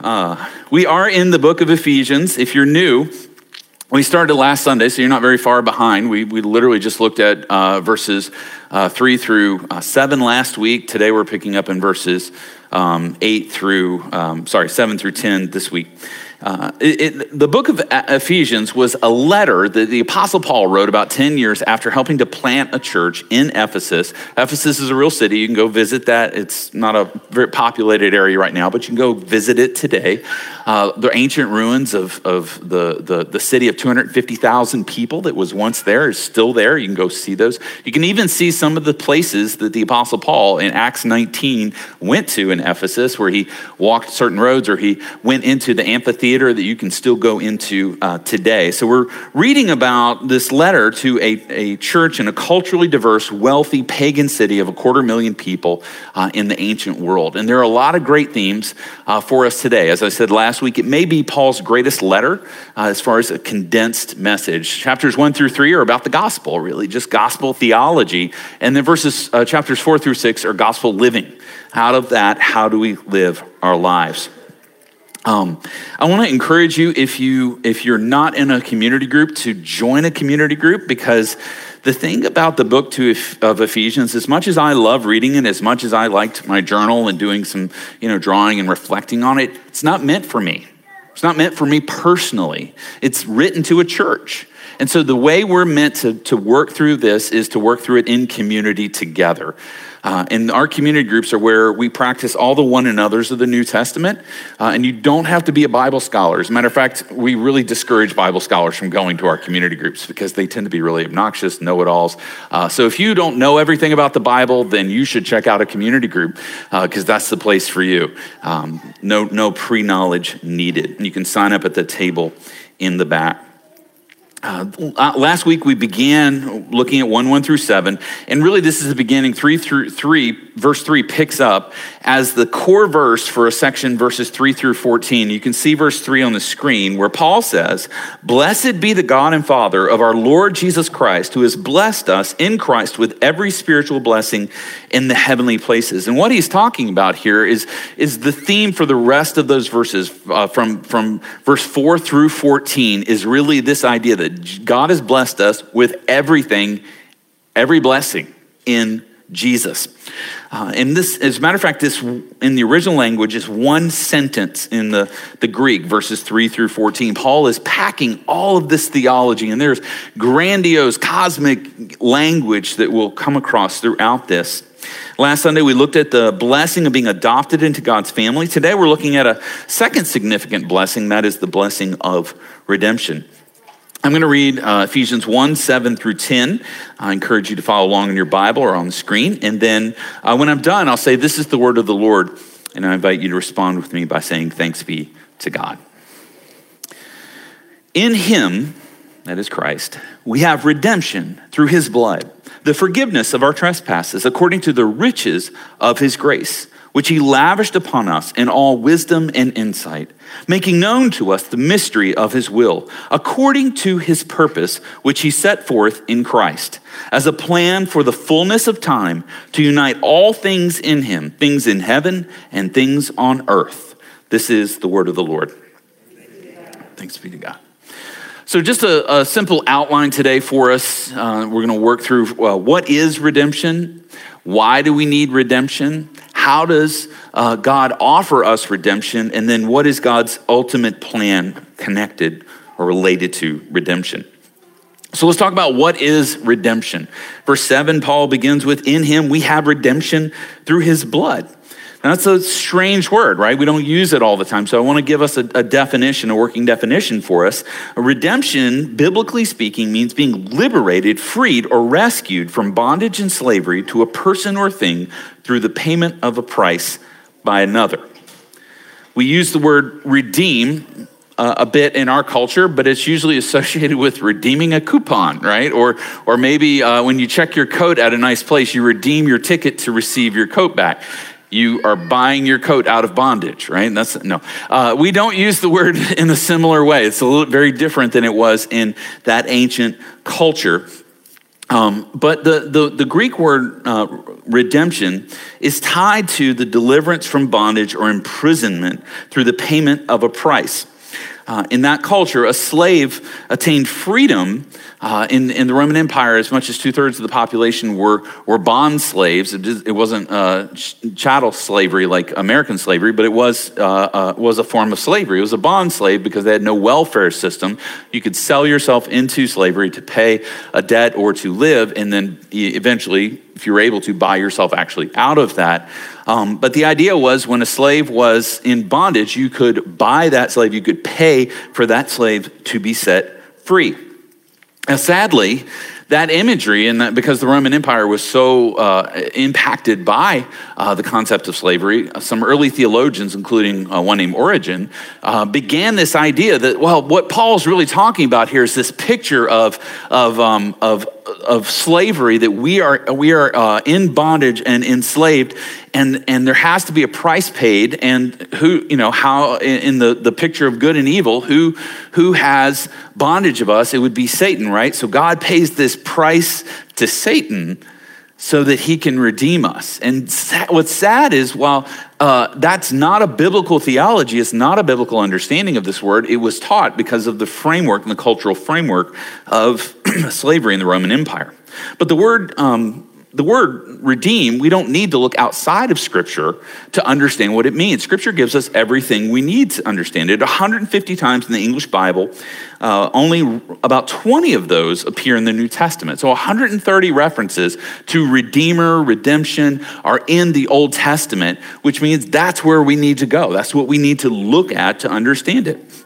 Uh, we are in the book of Ephesians. If you're new, we started last Sunday, so you're not very far behind. We, we literally just looked at uh, verses uh, 3 through uh, 7 last week. Today we're picking up in verses um, 8 through, um, sorry, 7 through 10 this week. Uh, it, it, the book of Ephesians was a letter that the Apostle Paul wrote about 10 years after helping to plant a church in Ephesus. Ephesus is a real city. You can go visit that. It's not a very populated area right now, but you can go visit it today. Uh, the ancient ruins of, of the, the, the city of 250,000 people that was once there is still there. You can go see those. You can even see some of the places that the Apostle Paul in Acts 19 went to in Ephesus, where he walked certain roads or he went into the amphitheater that you can still go into uh, today. So we're reading about this letter to a, a church in a culturally diverse, wealthy, pagan city of a quarter million people uh, in the ancient world. And there are a lot of great themes uh, for us today. As I said last last week, it may be Paul's greatest letter uh, as far as a condensed message. Chapters one through three are about the gospel, really, just gospel theology. And then verses, uh, chapters four through six are gospel living. Out of that, how do we live our lives? Um, I want to encourage you if you if you're not in a community group to join a community group because the thing about the book to, of Ephesians, as much as I love reading it, as much as I liked my journal and doing some, you know, drawing and reflecting on it, it's not meant for me. It's not meant for me personally. It's written to a church. And so the way we're meant to, to work through this is to work through it in community together. Uh, and our community groups are where we practice all the one another's of the New Testament. Uh, and you don't have to be a Bible scholar. As a matter of fact, we really discourage Bible scholars from going to our community groups because they tend to be really obnoxious, know it alls. Uh, so if you don't know everything about the Bible, then you should check out a community group because uh, that's the place for you. Um, no, no pre knowledge needed. You can sign up at the table in the back. Uh, last week we began looking at 1 1 through 7 and really this is the beginning. 3 through 3 verse 3 picks up as the core verse for a section verses 3 through 14 you can see verse 3 on the screen where paul says blessed be the god and father of our lord jesus christ who has blessed us in christ with every spiritual blessing in the heavenly places. And what he's talking about here is is the theme for the rest of those verses uh, from from verse 4 through 14 is really this idea that God has blessed us with everything, every blessing in Jesus. Uh, and this, as a matter of fact, this in the original language is one sentence in the, the Greek, verses 3 through 14. Paul is packing all of this theology, and there's grandiose cosmic language that will come across throughout this. Last Sunday, we looked at the blessing of being adopted into God's family. Today, we're looking at a second significant blessing that is the blessing of redemption. I'm going to read uh, Ephesians 1 7 through 10. I encourage you to follow along in your Bible or on the screen. And then uh, when I'm done, I'll say, This is the word of the Lord. And I invite you to respond with me by saying, Thanks be to God. In Him, that is Christ, we have redemption through His blood, the forgiveness of our trespasses, according to the riches of His grace which he lavished upon us in all wisdom and insight, making known to us the mystery of his will, according to his purpose, which he set forth in Christ, as a plan for the fullness of time to unite all things in him, things in heaven and things on earth. This is the word of the Lord. Thanks be to God. So, just a, a simple outline today for us. Uh, we're going to work through uh, what is redemption? Why do we need redemption? How does uh, God offer us redemption? And then what is God's ultimate plan connected or related to redemption? So let's talk about what is redemption. Verse 7, Paul begins with, In him we have redemption through his blood. Now, that's a strange word, right? We don't use it all the time. So I want to give us a, a definition, a working definition for us. Redemption, biblically speaking, means being liberated, freed, or rescued from bondage and slavery to a person or thing through the payment of a price by another. We use the word redeem uh, a bit in our culture, but it's usually associated with redeeming a coupon, right? Or, or maybe uh, when you check your coat at a nice place, you redeem your ticket to receive your coat back you are buying your coat out of bondage, right? That's no. Uh, we don't use the word in a similar way. It's a little very different than it was in that ancient culture. Um, but the, the, the, Greek word uh, redemption is tied to the deliverance from bondage or imprisonment through the payment of a price. Uh, in that culture, a slave attained freedom uh, in, in the Roman Empire. As much as two thirds of the population were, were bond slaves. It, it wasn't uh, chattel slavery like American slavery, but it was, uh, uh, was a form of slavery. It was a bond slave because they had no welfare system. You could sell yourself into slavery to pay a debt or to live, and then eventually, if you were able to, buy yourself actually out of that. Um, but the idea was when a slave was in bondage, you could buy that slave, you could pay for that slave to be set free. Now, sadly, that imagery, and that because the Roman Empire was so uh, impacted by uh, the concept of slavery, some early theologians, including uh, one named Origen, uh, began this idea that, well, what Paul's really talking about here is this picture of, of, um, of of slavery that we are we are uh, in bondage and enslaved and and there has to be a price paid and who you know how in the the picture of good and evil who who has bondage of us it would be satan right so god pays this price to satan so that he can redeem us. And what's sad is, while uh, that's not a biblical theology, it's not a biblical understanding of this word, it was taught because of the framework and the cultural framework of slavery in the Roman Empire. But the word um, the word redeem, we don't need to look outside of Scripture to understand what it means. Scripture gives us everything we need to understand it. 150 times in the English Bible, uh, only about 20 of those appear in the New Testament. So 130 references to Redeemer, redemption are in the Old Testament, which means that's where we need to go. That's what we need to look at to understand it.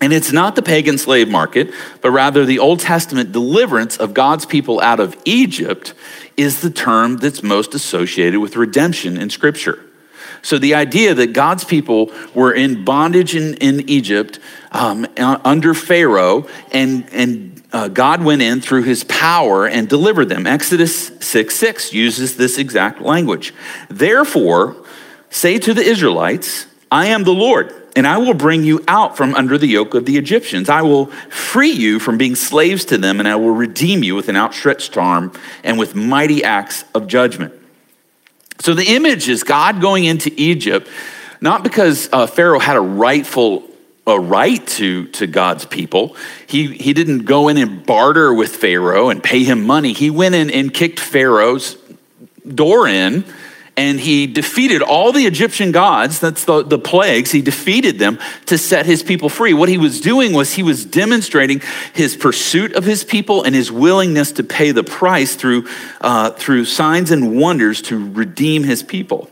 And it's not the pagan slave market, but rather the Old Testament deliverance of God's people out of Egypt is the term that's most associated with redemption in Scripture. So the idea that God's people were in bondage in, in Egypt um, uh, under Pharaoh, and, and uh, God went in through his power and delivered them. Exodus 6 6 uses this exact language. Therefore, say to the Israelites, I am the Lord and I will bring you out from under the yoke of the Egyptians. I will free you from being slaves to them, and I will redeem you with an outstretched arm and with mighty acts of judgment. So the image is God going into Egypt, not because uh, Pharaoh had a rightful a right to, to God's people. He, he didn't go in and barter with Pharaoh and pay him money. He went in and kicked Pharaoh's door in and he defeated all the Egyptian gods, that's the, the plagues, he defeated them to set his people free. What he was doing was he was demonstrating his pursuit of his people and his willingness to pay the price through, uh, through signs and wonders to redeem his people.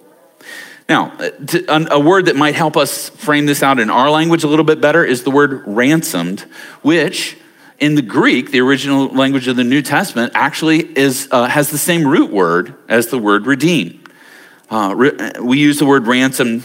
Now, uh, a word that might help us frame this out in our language a little bit better is the word ransomed, which in the Greek, the original language of the New Testament, actually is, uh, has the same root word as the word redeem. Uh, we use the word ransom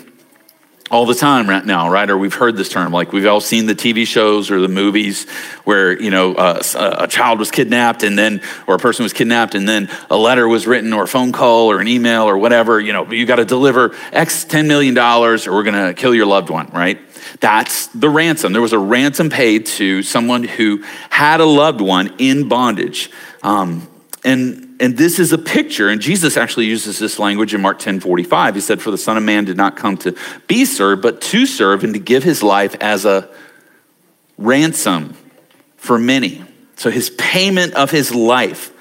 all the time right now, right? Or we've heard this term, like we've all seen the TV shows or the movies where you know uh, a child was kidnapped and then, or a person was kidnapped and then a letter was written or a phone call or an email or whatever. You know, you got to deliver X ten million dollars or we're going to kill your loved one, right? That's the ransom. There was a ransom paid to someone who had a loved one in bondage. Um, and, and this is a picture, and Jesus actually uses this language in Mark 10 45. He said, For the Son of Man did not come to be served, but to serve and to give his life as a ransom for many. So his payment of his life.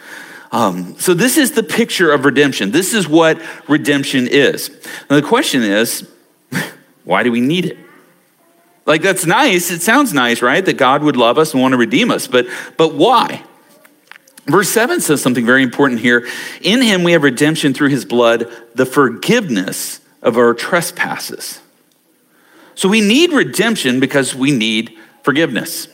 Um, so this is the picture of redemption. This is what redemption is. Now the question is, why do we need it? Like that's nice. It sounds nice, right? That God would love us and want to redeem us, but but why? Verse 7 says something very important here. In him we have redemption through his blood, the forgiveness of our trespasses. So we need redemption because we need forgiveness.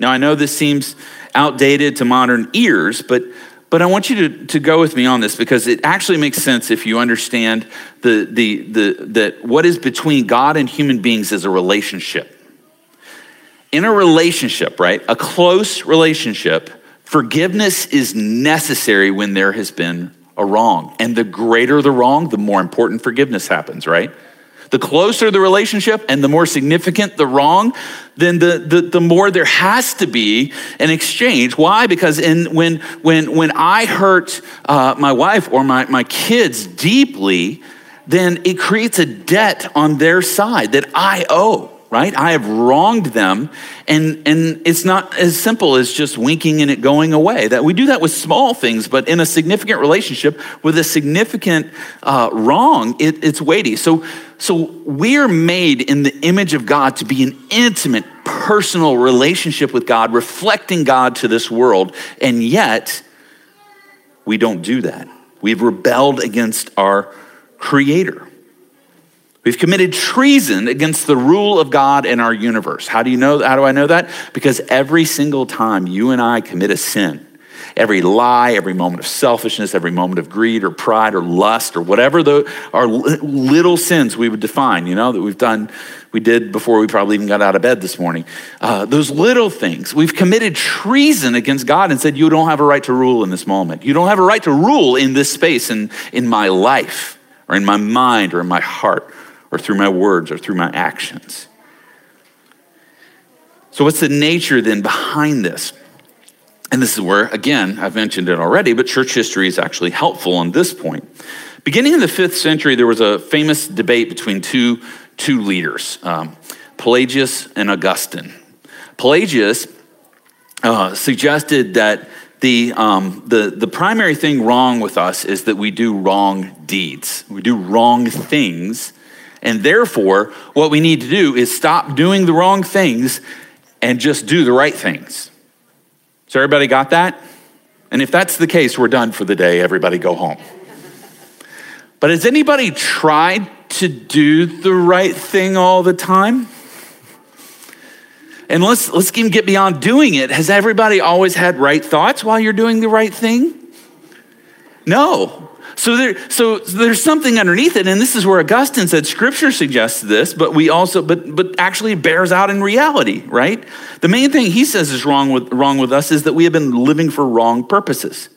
Now, I know this seems outdated to modern ears, but, but I want you to, to go with me on this because it actually makes sense if you understand the, the, the, that what is between God and human beings is a relationship. In a relationship, right, a close relationship, Forgiveness is necessary when there has been a wrong. And the greater the wrong, the more important forgiveness happens, right? The closer the relationship and the more significant the wrong, then the, the, the more there has to be an exchange. Why? Because in, when, when, when I hurt uh, my wife or my, my kids deeply, then it creates a debt on their side that I owe right? I have wronged them. And, and it's not as simple as just winking and it going away. That we do that with small things, but in a significant relationship with a significant uh, wrong, it, it's weighty. So, so we're made in the image of God to be an intimate, personal relationship with God, reflecting God to this world. And yet, we don't do that. We've rebelled against our Creator. We've committed treason against the rule of God in our universe. How do you know? How do I know that? Because every single time you and I commit a sin, every lie, every moment of selfishness, every moment of greed or pride or lust or whatever the our little sins we would define, you know, that we've done, we did before we probably even got out of bed this morning. Uh, those little things, we've committed treason against God and said, "You don't have a right to rule in this moment. You don't have a right to rule in this space in in my life or in my mind or in my heart." Or through my words or through my actions. So, what's the nature then behind this? And this is where, again, I've mentioned it already, but church history is actually helpful on this point. Beginning in the fifth century, there was a famous debate between two, two leaders, um, Pelagius and Augustine. Pelagius uh, suggested that the, um, the, the primary thing wrong with us is that we do wrong deeds. We do wrong things and therefore, what we need to do is stop doing the wrong things and just do the right things. So, everybody got that? And if that's the case, we're done for the day. Everybody go home. But has anybody tried to do the right thing all the time? And let's, let's even get beyond doing it. Has everybody always had right thoughts while you're doing the right thing? No. So, there, so there's something underneath it, and this is where Augustine said Scripture suggests this, but we also, but but actually bears out in reality, right? The main thing he says is wrong with wrong with us is that we have been living for wrong purposes.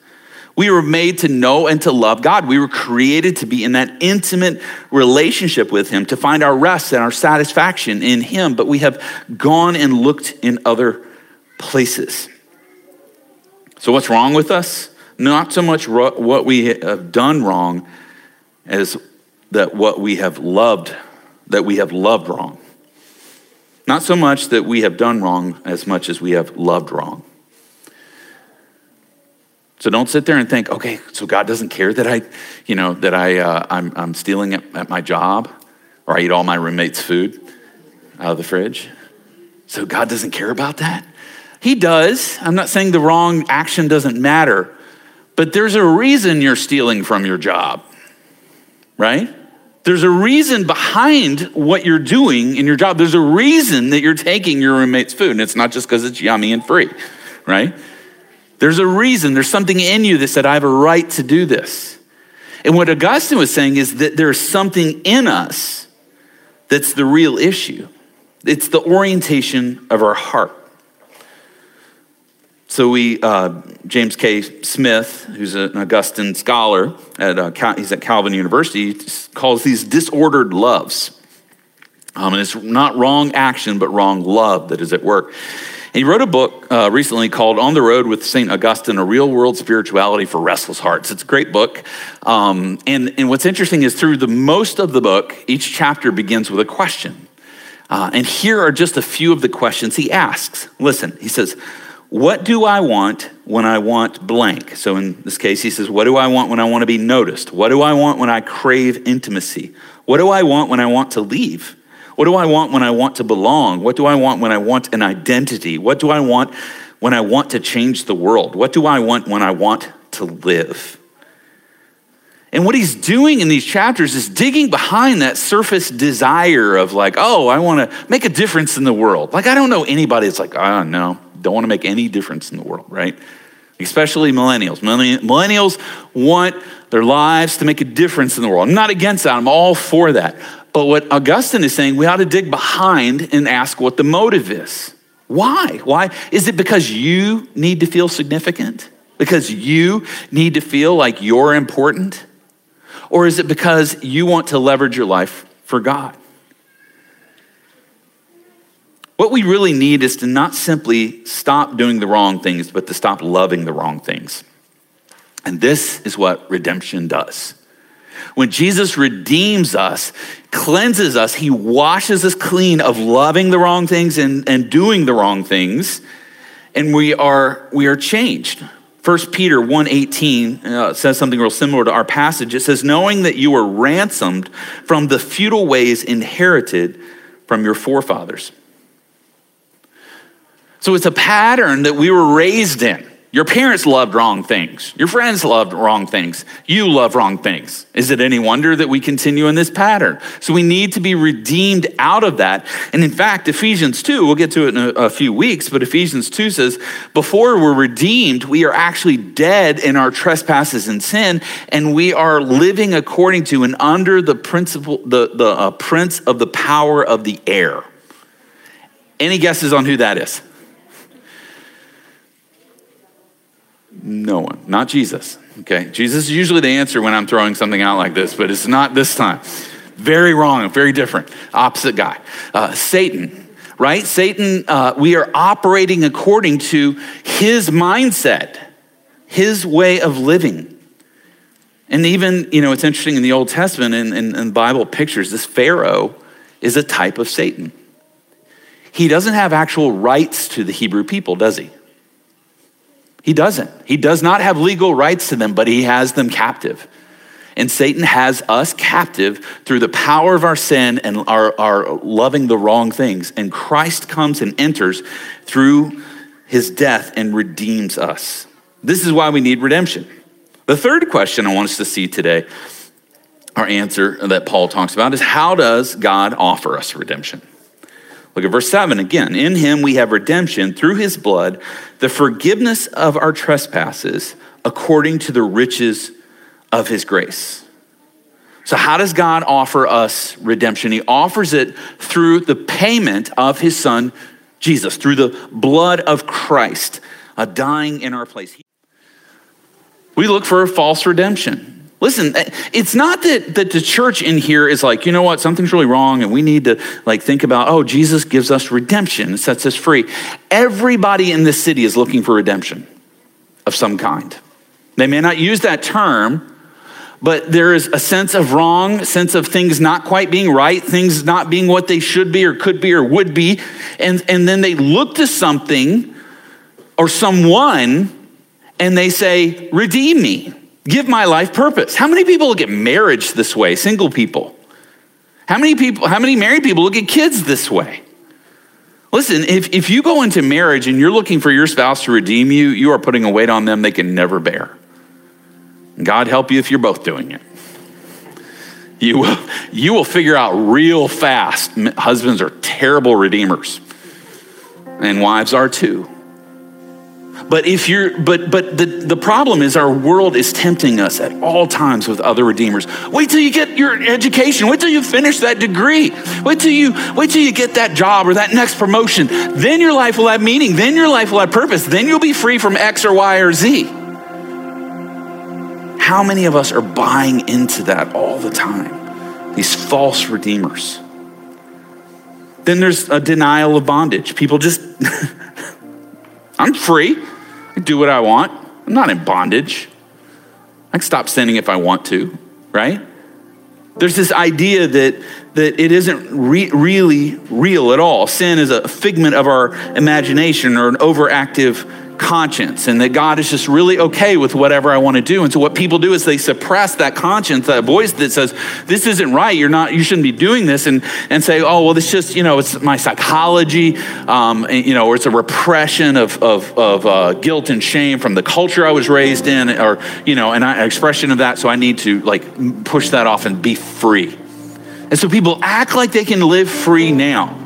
We were made to know and to love God. We were created to be in that intimate relationship with Him, to find our rest and our satisfaction in Him, but we have gone and looked in other places. So, what's wrong with us? Not so much what we have done wrong as that what we have loved, that we have loved wrong. Not so much that we have done wrong as much as we have loved wrong. So don't sit there and think, okay, so God doesn't care that I, you know, that I, uh, I'm, I'm stealing at, at my job or I eat all my roommate's food out of the fridge. So God doesn't care about that? He does. I'm not saying the wrong action doesn't matter, but there's a reason you're stealing from your job, right? There's a reason behind what you're doing in your job. There's a reason that you're taking your roommate's food, and it's not just because it's yummy and free, right? There's a reason. There's something in you that said, I have a right to do this. And what Augustine was saying is that there's something in us that's the real issue. It's the orientation of our heart. So we, uh, James K. Smith, who's an Augustine scholar at uh, he's at Calvin University, calls these disordered loves. Um, and it's not wrong action, but wrong love that is at work. And he wrote a book uh, recently called On the Road with St. Augustine, A Real World Spirituality for Restless Hearts. It's a great book. Um, and, and what's interesting is through the most of the book, each chapter begins with a question. Uh, and here are just a few of the questions he asks. Listen, he says, what do I want when I want blank? So in this case, he says, What do I want when I want to be noticed? What do I want when I crave intimacy? What do I want when I want to leave? What do I want when I want to belong? What do I want when I want an identity? What do I want when I want to change the world? What do I want when I want to live? And what he's doing in these chapters is digging behind that surface desire of, like, oh, I want to make a difference in the world. Like, I don't know anybody that's like, oh, no, don't want to make any difference in the world, right? Especially millennials. Millennials want their lives to make a difference in the world. I'm not against that, I'm all for that. But what Augustine is saying, we ought to dig behind and ask what the motive is. Why? Why? Is it because you need to feel significant? Because you need to feel like you're important? Or is it because you want to leverage your life for God? What we really need is to not simply stop doing the wrong things, but to stop loving the wrong things. And this is what redemption does. When Jesus redeems us, cleanses us, he washes us clean of loving the wrong things and, and doing the wrong things, and we are, we are changed. 1 Peter 1.18 uh, says something real similar to our passage. It says, knowing that you were ransomed from the futile ways inherited from your forefathers. So it's a pattern that we were raised in. Your parents loved wrong things. Your friends loved wrong things. You love wrong things. Is it any wonder that we continue in this pattern? So we need to be redeemed out of that. And in fact, Ephesians 2, we'll get to it in a, a few weeks, but Ephesians 2 says, before we're redeemed, we are actually dead in our trespasses and sin, and we are living according to and under the principle, the, the uh, prince of the power of the air. Any guesses on who that is? No one, not Jesus. Okay, Jesus is usually the answer when I'm throwing something out like this, but it's not this time. Very wrong, very different. Opposite guy. Uh, Satan, right? Satan, uh, we are operating according to his mindset, his way of living. And even, you know, it's interesting in the Old Testament and in, in, in Bible pictures, this Pharaoh is a type of Satan. He doesn't have actual rights to the Hebrew people, does he? He doesn't. He does not have legal rights to them, but he has them captive. And Satan has us captive through the power of our sin and our, our loving the wrong things. And Christ comes and enters through his death and redeems us. This is why we need redemption. The third question I want us to see today, our answer that Paul talks about, is how does God offer us redemption? Look at verse 7 again. In him we have redemption through his blood, the forgiveness of our trespasses according to the riches of his grace. So, how does God offer us redemption? He offers it through the payment of his son, Jesus, through the blood of Christ, dying in our place. We look for a false redemption. Listen, eh, it's not that, that the church in here is like, you know what, something's really wrong and we need to like think about, oh, Jesus gives us redemption, sets us free. Everybody in this city is looking for redemption of some kind. They may not use that term, but there is a sense of wrong, sense of things not quite being right, things not being what they should be or could be or would be. And, and then they look to something or someone and they say, redeem me give my life purpose. How many people look at marriage this way? Single people. How many people, how many married people look at kids this way? Listen, if, if you go into marriage and you're looking for your spouse to redeem you, you are putting a weight on them they can never bear. God help you if you're both doing it. You will, you will figure out real fast husbands are terrible redeemers, and wives are too. But if you're but but the, the problem is our world is tempting us at all times with other redeemers. Wait till you get your education. Wait till you finish that degree. Wait till you wait till you get that job or that next promotion. Then your life will have meaning. Then your life will have purpose. Then you'll be free from X or Y or Z. How many of us are buying into that all the time? These false redeemers. Then there's a denial of bondage. People just I'm free. I do what I want. I'm not in bondage. I can stop sinning if I want to, right? There's this idea that, that it isn't re- really real at all. Sin is a figment of our imagination or an overactive conscience and that God is just really okay with whatever I want to do. And so what people do is they suppress that conscience, that voice that says, this isn't right. You're not, you shouldn't be doing this and, and say, oh, well, it's just, you know, it's my psychology, um, and, you know, or it's a repression of, of, of uh, guilt and shame from the culture I was raised in or, you know, an expression of that. So I need to like push that off and be free. And so people act like they can live free now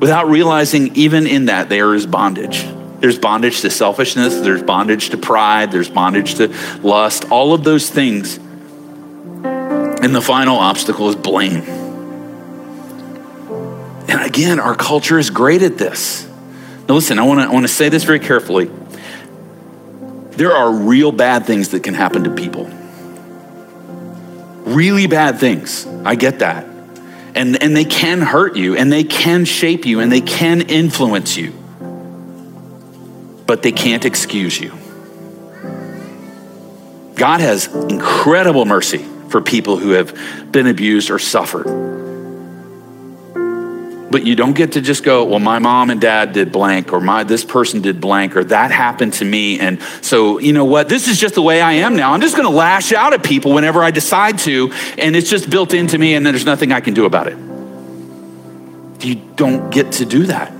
without realizing even in that there is bondage. There's bondage to selfishness, there's bondage to pride, there's bondage to lust, all of those things. And the final obstacle is blame. And again, our culture is great at this. Now, listen, I want to I want to say this very carefully. There are real bad things that can happen to people. Really bad things. I get that. and, and they can hurt you, and they can shape you, and they can influence you, but they can't excuse you. God has incredible mercy for people who have been abused or suffered. But you don't get to just go, well, my mom and dad did blank, or my this person did blank, or that happened to me. And so, you know what? This is just the way I am now. I'm just going to lash out at people whenever I decide to, and it's just built into me, and there's nothing I can do about it. You don't get to do that.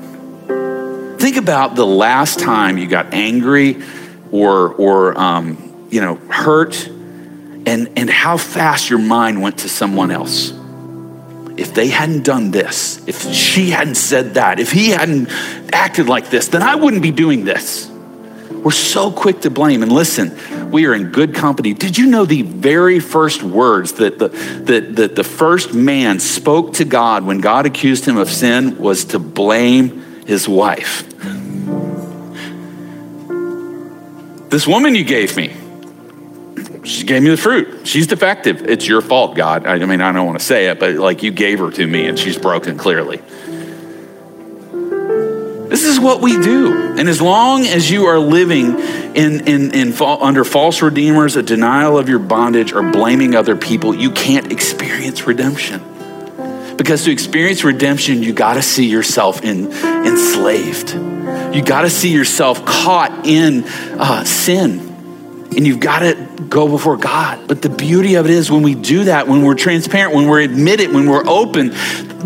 About the last time you got angry or, or um, you know, hurt, and, and how fast your mind went to someone else if they hadn't done this, if she hadn't said that, if he hadn't acted like this, then I wouldn't be doing this. We're so quick to blame. And listen, we are in good company. Did you know the very first words that the, that, that the first man spoke to God when God accused him of sin was to blame his wife? This woman you gave me, she gave me the fruit. She's defective. It's your fault, God. I mean, I don't want to say it, but like you gave her to me and she's broken clearly. This is what we do. And as long as you are living in, in, in under false redeemers, a denial of your bondage, or blaming other people, you can't experience redemption. Because to experience redemption, you got to see yourself in, enslaved. You got to see yourself caught in uh, sin and you've got to go before God. But the beauty of it is when we do that, when we're transparent, when we're admitted, when we're open,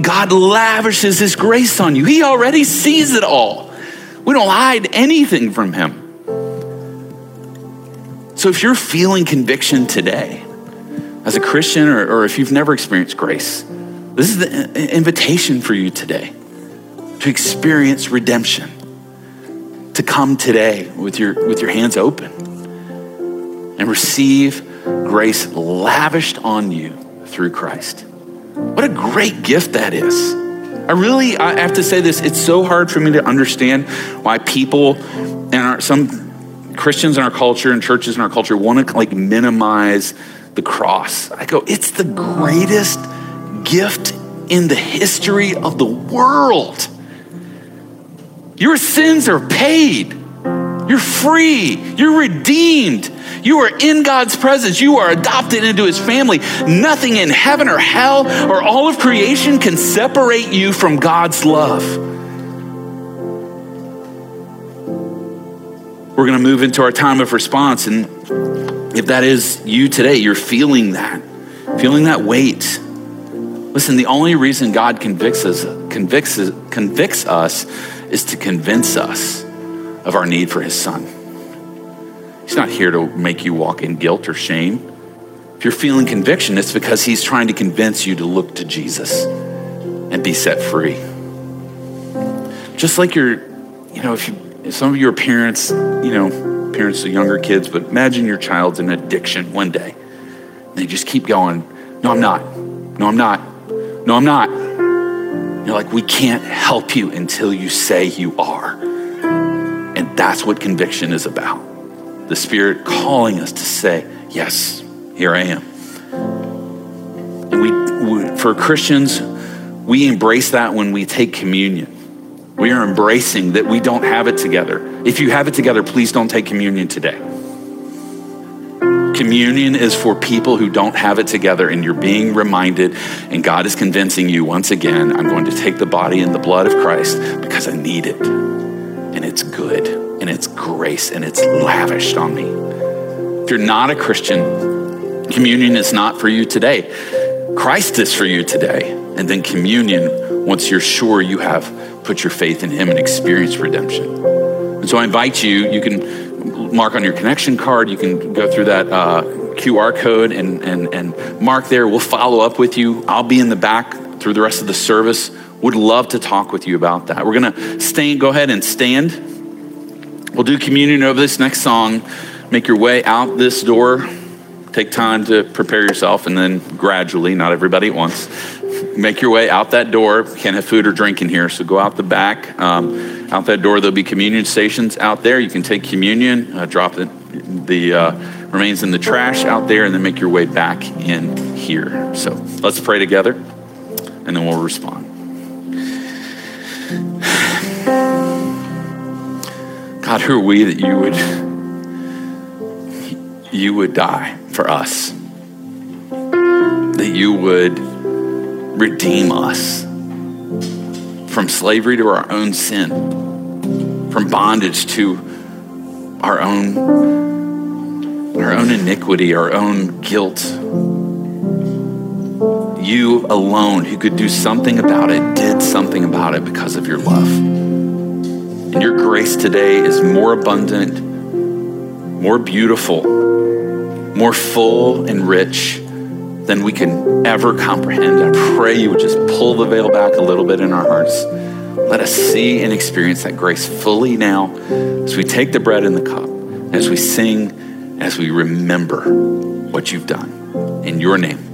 God lavishes His grace on you. He already sees it all. We don't hide anything from Him. So if you're feeling conviction today, as a Christian, or, or if you've never experienced grace, this is the invitation for you today to experience redemption, to come today with your, with your hands open and receive grace lavished on you through Christ. What a great gift that is. I really I have to say this, it's so hard for me to understand why people and our, some Christians in our culture and churches in our culture want to like minimize the cross. I go, it's the greatest gift in the history of the world. Your sins are paid. You're free. You're redeemed. You are in God's presence. You are adopted into his family. Nothing in heaven or hell or all of creation can separate you from God's love. We're going to move into our time of response. And if that is you today, you're feeling that, feeling that weight. Listen, the only reason God convicts us, convicts, convicts us is to convince us of our need for his son. He's not here to make you walk in guilt or shame. If you're feeling conviction, it's because he's trying to convince you to look to Jesus and be set free. Just like you're, you know, if you, some of your parents, you know, parents of younger kids, but imagine your child's in addiction one day. They just keep going, no, I'm not. No, I'm not. No, I'm not. You're like, we can't help you until you say you are. And that's what conviction is about the Spirit calling us to say, Yes, here I am. And we, we, for Christians, we embrace that when we take communion. We are embracing that we don't have it together. If you have it together, please don't take communion today. Communion is for people who don't have it together, and you're being reminded, and God is convincing you once again I'm going to take the body and the blood of Christ because I need it, and it's good and it's grace and it's lavished on me. If you're not a Christian, communion is not for you today. Christ is for you today. And then communion, once you're sure you have put your faith in Him and experienced redemption. And so I invite you, you can mark on your connection card, you can go through that uh, QR code and, and, and mark there. We'll follow up with you. I'll be in the back through the rest of the service. Would love to talk with you about that. We're going to stand, go ahead and stand. We'll do communion over this next song. Make your way out this door. Take time to prepare yourself, and then gradually, not everybody at once, make your way out that door. Can't have food or drink in here, so go out the back. Um, out that door, there'll be communion stations out there. You can take communion, uh, drop the, the uh, remains in the trash out there, and then make your way back in here. So let's pray together. and then we'll respond. God, who are we that you would you would die for us? That you would redeem us from slavery to our own sin, from bondage to our own our own iniquity, our own guilt. You alone who could do something about it did something about it because of your love. And your grace today is more abundant, more beautiful, more full and rich than we can ever comprehend. I pray you would just pull the veil back a little bit in our hearts. Let us see and experience that grace fully now as we take the bread and the cup, as we sing, as we remember what you've done. In your name.